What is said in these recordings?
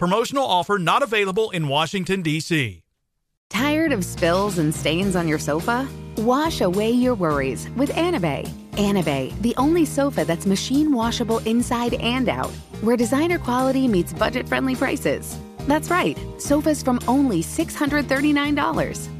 Promotional offer not available in Washington, D.C. Tired of spills and stains on your sofa? Wash away your worries with Anabei. Anabei, the only sofa that's machine washable inside and out, where designer quality meets budget friendly prices. That's right, sofas from only $639.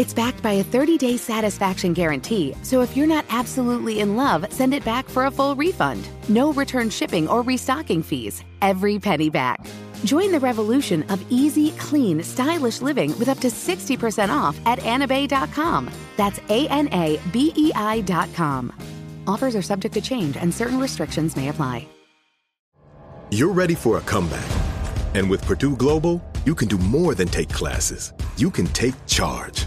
It's backed by a 30 day satisfaction guarantee, so if you're not absolutely in love, send it back for a full refund. No return shipping or restocking fees. Every penny back. Join the revolution of easy, clean, stylish living with up to 60% off at anabei.com. That's A N A B E I.com. Offers are subject to change and certain restrictions may apply. You're ready for a comeback. And with Purdue Global, you can do more than take classes. You can take charge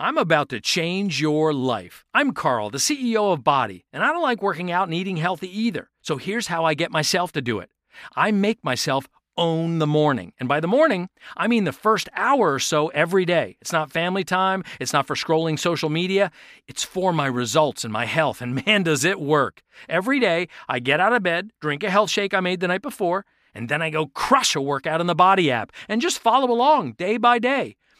I'm about to change your life. I'm Carl, the CEO of BODi, and I don't like working out and eating healthy either. So here's how I get myself to do it I make myself own the morning. And by the morning, I mean the first hour or so every day. It's not family time, it's not for scrolling social media, it's for my results and my health. And man, does it work. Every day, I get out of bed, drink a health shake I made the night before, and then I go crush a workout in the BODi app and just follow along day by day.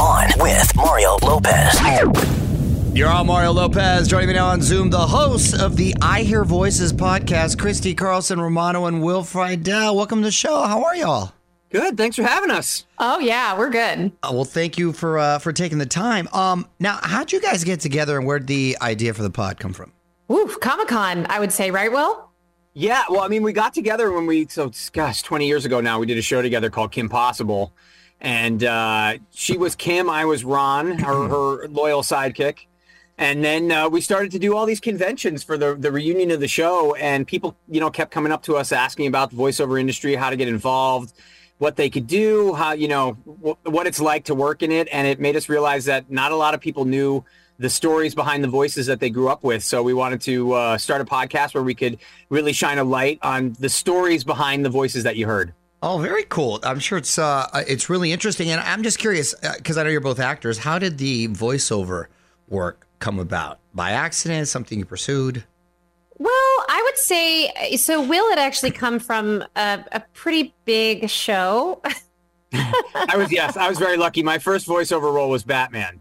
On with Mario Lopez. You're on Mario Lopez. Joining me now on Zoom, the hosts of the I Hear Voices podcast, Christy Carlson Romano and Will Friedle. Welcome to the show. How are y'all? Good. Thanks for having us. Oh yeah, we're good. Uh, well, thank you for uh, for taking the time. Um, now, how'd you guys get together, and where'd the idea for the pod come from? Ooh, Comic Con, I would say, right, Will? Yeah. Well, I mean, we got together when we so gosh, twenty years ago now. We did a show together called Kim Possible, and uh, she was Kim, I was Ron, her, her loyal sidekick. And then uh, we started to do all these conventions for the, the reunion of the show, and people, you know, kept coming up to us asking about the voiceover industry, how to get involved, what they could do, how you know wh- what it's like to work in it, and it made us realize that not a lot of people knew the stories behind the voices that they grew up with. So we wanted to uh, start a podcast where we could really shine a light on the stories behind the voices that you heard. Oh, very cool. I'm sure it's uh, it's really interesting, and I'm just curious because I know you're both actors. How did the voiceover work come about? By accident? Something you pursued? Well, I would say so. Will it actually come from a, a pretty big show. I was yes, I was very lucky. My first voiceover role was Batman.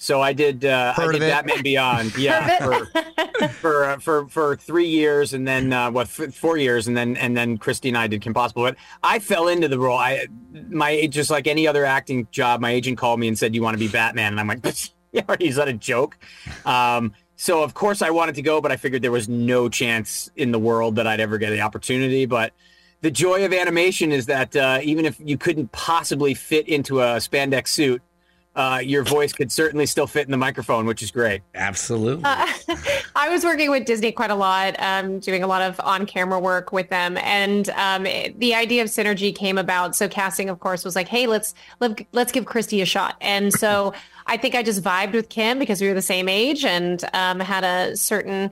So I did. Uh, I did Batman Beyond. Yeah, for for, uh, for for three years, and then uh, what? F- four years, and then and then Christy and I did Kim Possible. But I fell into the role. I my just like any other acting job. My agent called me and said, "You want to be Batman?" And I'm like, "Yeah, is that a joke?" Um, so of course I wanted to go, but I figured there was no chance in the world that I'd ever get the opportunity. But the joy of animation is that uh, even if you couldn't possibly fit into a spandex suit uh, your voice could certainly still fit in the microphone, which is great. Absolutely. Uh, I was working with Disney quite a lot, um, doing a lot of on-camera work with them, and um, it, the idea of synergy came about. So casting, of course, was like, "Hey, let's let, let's give Christy a shot." And so I think I just vibed with Kim because we were the same age and um, had a certain,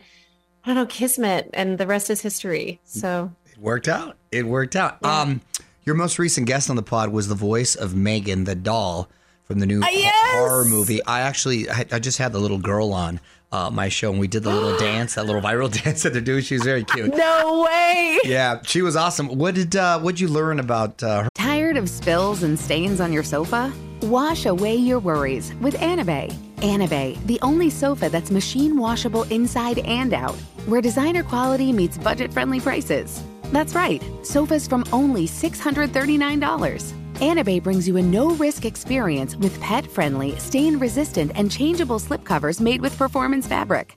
I don't know, kismet, and the rest is history. So it worked out. It worked out. Yeah. Um, your most recent guest on the pod was the voice of Megan the doll from the new uh, yes! horror movie. I actually, I, I, just had the little girl on uh, my show, and we did the little dance, that little viral dance that they're doing. She was very cute. No way. Yeah, she was awesome. What did uh, what did you learn about uh, her? Tired of spills and stains on your sofa? Wash away your worries with Anabei. Anabei, the only sofa that's machine washable inside and out, where designer quality meets budget friendly prices. That's right, sofas from only $639. Anabei brings you a no-risk experience with pet-friendly, stain-resistant, and changeable slipcovers made with performance fabric,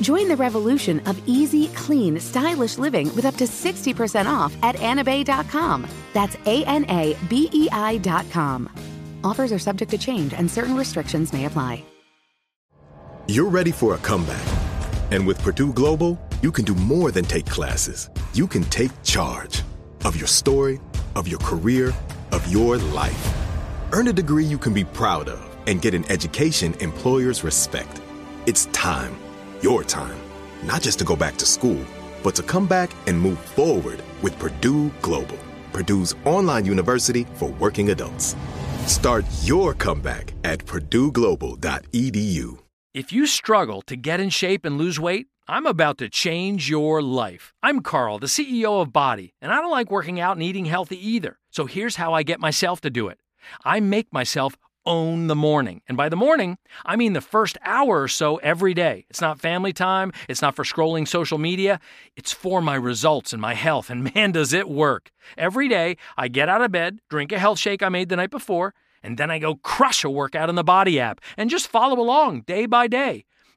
Join the revolution of easy, clean, stylish living with up to 60% off at anabei.com. That's A N A B E I.com. Offers are subject to change and certain restrictions may apply. You're ready for a comeback. And with Purdue Global, you can do more than take classes, you can take charge of your story, of your career, of your life. Earn a degree you can be proud of and get an education employers respect. It's time, your time, not just to go back to school, but to come back and move forward with Purdue Global, Purdue's online university for working adults. Start your comeback at purdueglobal.edu. If you struggle to get in shape and lose weight, I'm about to change your life. I'm Carl, the CEO of BODi, and I don't like working out and eating healthy either. So here's how I get myself to do it I make myself own the morning. And by the morning, I mean the first hour or so every day. It's not family time, it's not for scrolling social media, it's for my results and my health. And man, does it work. Every day, I get out of bed, drink a health shake I made the night before, and then I go crush a workout in the BODi app and just follow along day by day.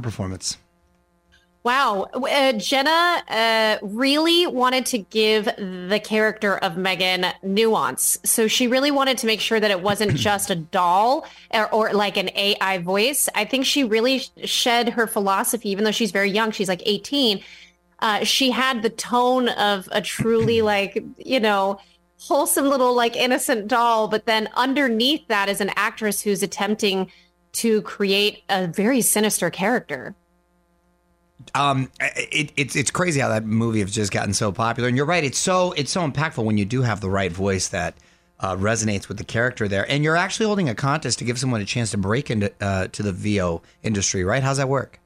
performance? Wow. Uh, Jenna uh, really wanted to give the character of Megan nuance. So she really wanted to make sure that it wasn't just a doll or, or, like an AI voice. I think she really shed her philosophy, even though she's very young, she's like 18. Uh, she had the tone of a truly like, you know, wholesome little like innocent doll. But then underneath that is an actress who's attempting to create a very sinister character. Um, it, it's it's crazy how that movie has just gotten so popular, and you're right. It's so it's so impactful when you do have the right voice that uh, resonates with the character there, and you're actually holding a contest to give someone a chance to break into uh, to the VO industry, right? How's that work?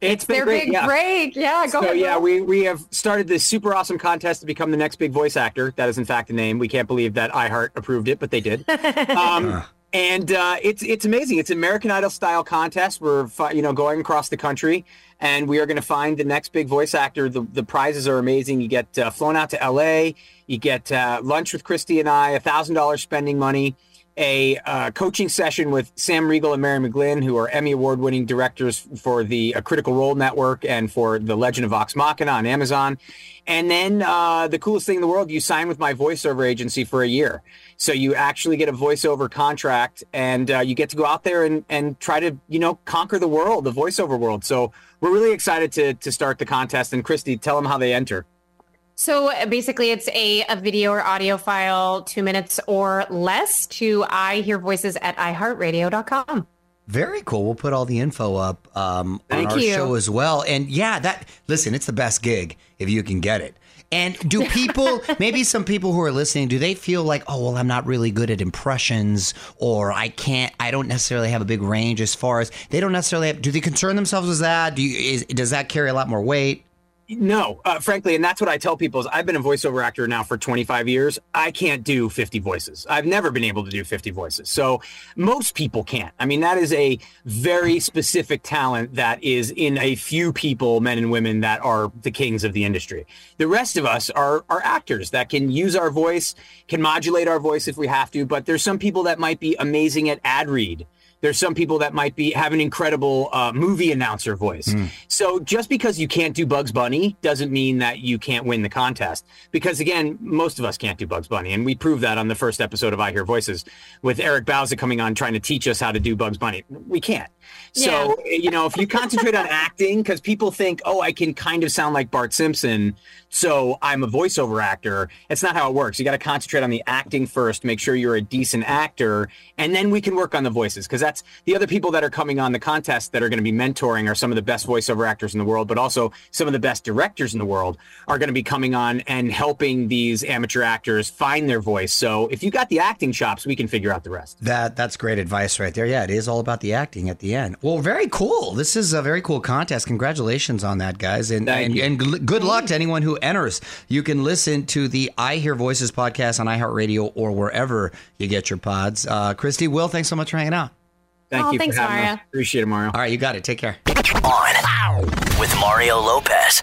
It's, their great, big yeah. break. Yeah, go so, ahead. Yeah, we, we have started this super awesome contest to become the next big voice actor. That is, in fact, the name. We can't believe that iHeart approved it, but they did. Um, and uh, it's it's amazing. It's an American Idol style contest. We're you know going across the country, and we are going to find the next big voice actor. The the prizes are amazing. You get uh, flown out to L.A. You get uh, lunch with Christy and I. A thousand dollars spending money a uh, coaching session with Sam Riegel and Mary McGlynn, who are Emmy Award winning directors for the uh, Critical Role Network and for The Legend of Vox Machina on Amazon. And then uh, the coolest thing in the world, you sign with my voiceover agency for a year. So you actually get a voiceover contract and uh, you get to go out there and, and try to, you know, conquer the world, the voiceover world. So we're really excited to, to start the contest. And Christy, tell them how they enter. So basically, it's a, a video or audio file, two minutes or less, to I hear voices at iHeartRadio.com. Very cool. We'll put all the info up um, on our you. show as well. And yeah, that listen, it's the best gig if you can get it. And do people, maybe some people who are listening, do they feel like, oh, well, I'm not really good at impressions or I can't, I don't necessarily have a big range as far as they don't necessarily have, do they concern themselves with that? Do you, is, does that carry a lot more weight? No, uh, frankly, and that's what I tell people is I've been a voiceover actor now for 25 years. I can't do 50 voices. I've never been able to do 50 voices. So most people can't. I mean, that is a very specific talent that is in a few people, men and women, that are the kings of the industry. The rest of us are, are actors that can use our voice, can modulate our voice if we have to, but there's some people that might be amazing at ad read there's some people that might be have an incredible uh, movie announcer voice. Mm. So just because you can't do Bugs Bunny doesn't mean that you can't win the contest. Because again, most of us can't do Bugs Bunny, and we proved that on the first episode of I Hear Voices with Eric Bauza coming on trying to teach us how to do Bugs Bunny. We can't. So yeah. you know, if you concentrate on acting, because people think, oh, I can kind of sound like Bart Simpson, so I'm a voiceover actor. It's not how it works. You got to concentrate on the acting first, make sure you're a decent actor, and then we can work on the voices because that's the other people that are coming on the contest that are going to be mentoring are some of the best voiceover actors in the world, but also some of the best directors in the world are going to be coming on and helping these amateur actors find their voice. So if you got the acting chops, we can figure out the rest. That that's great advice right there. Yeah, it is all about the acting at the end. Well, very cool. This is a very cool contest. Congratulations on that, guys, and and, and, good luck to anyone who enters. You can listen to the I Hear Voices podcast on iHeartRadio or wherever you get your pods. Uh, Christy, Will, thanks so much for hanging out. Thank oh, you thanks, for having Mario. us. Appreciate it, Mario. All right, you got it. Take care. On with Mario Lopez.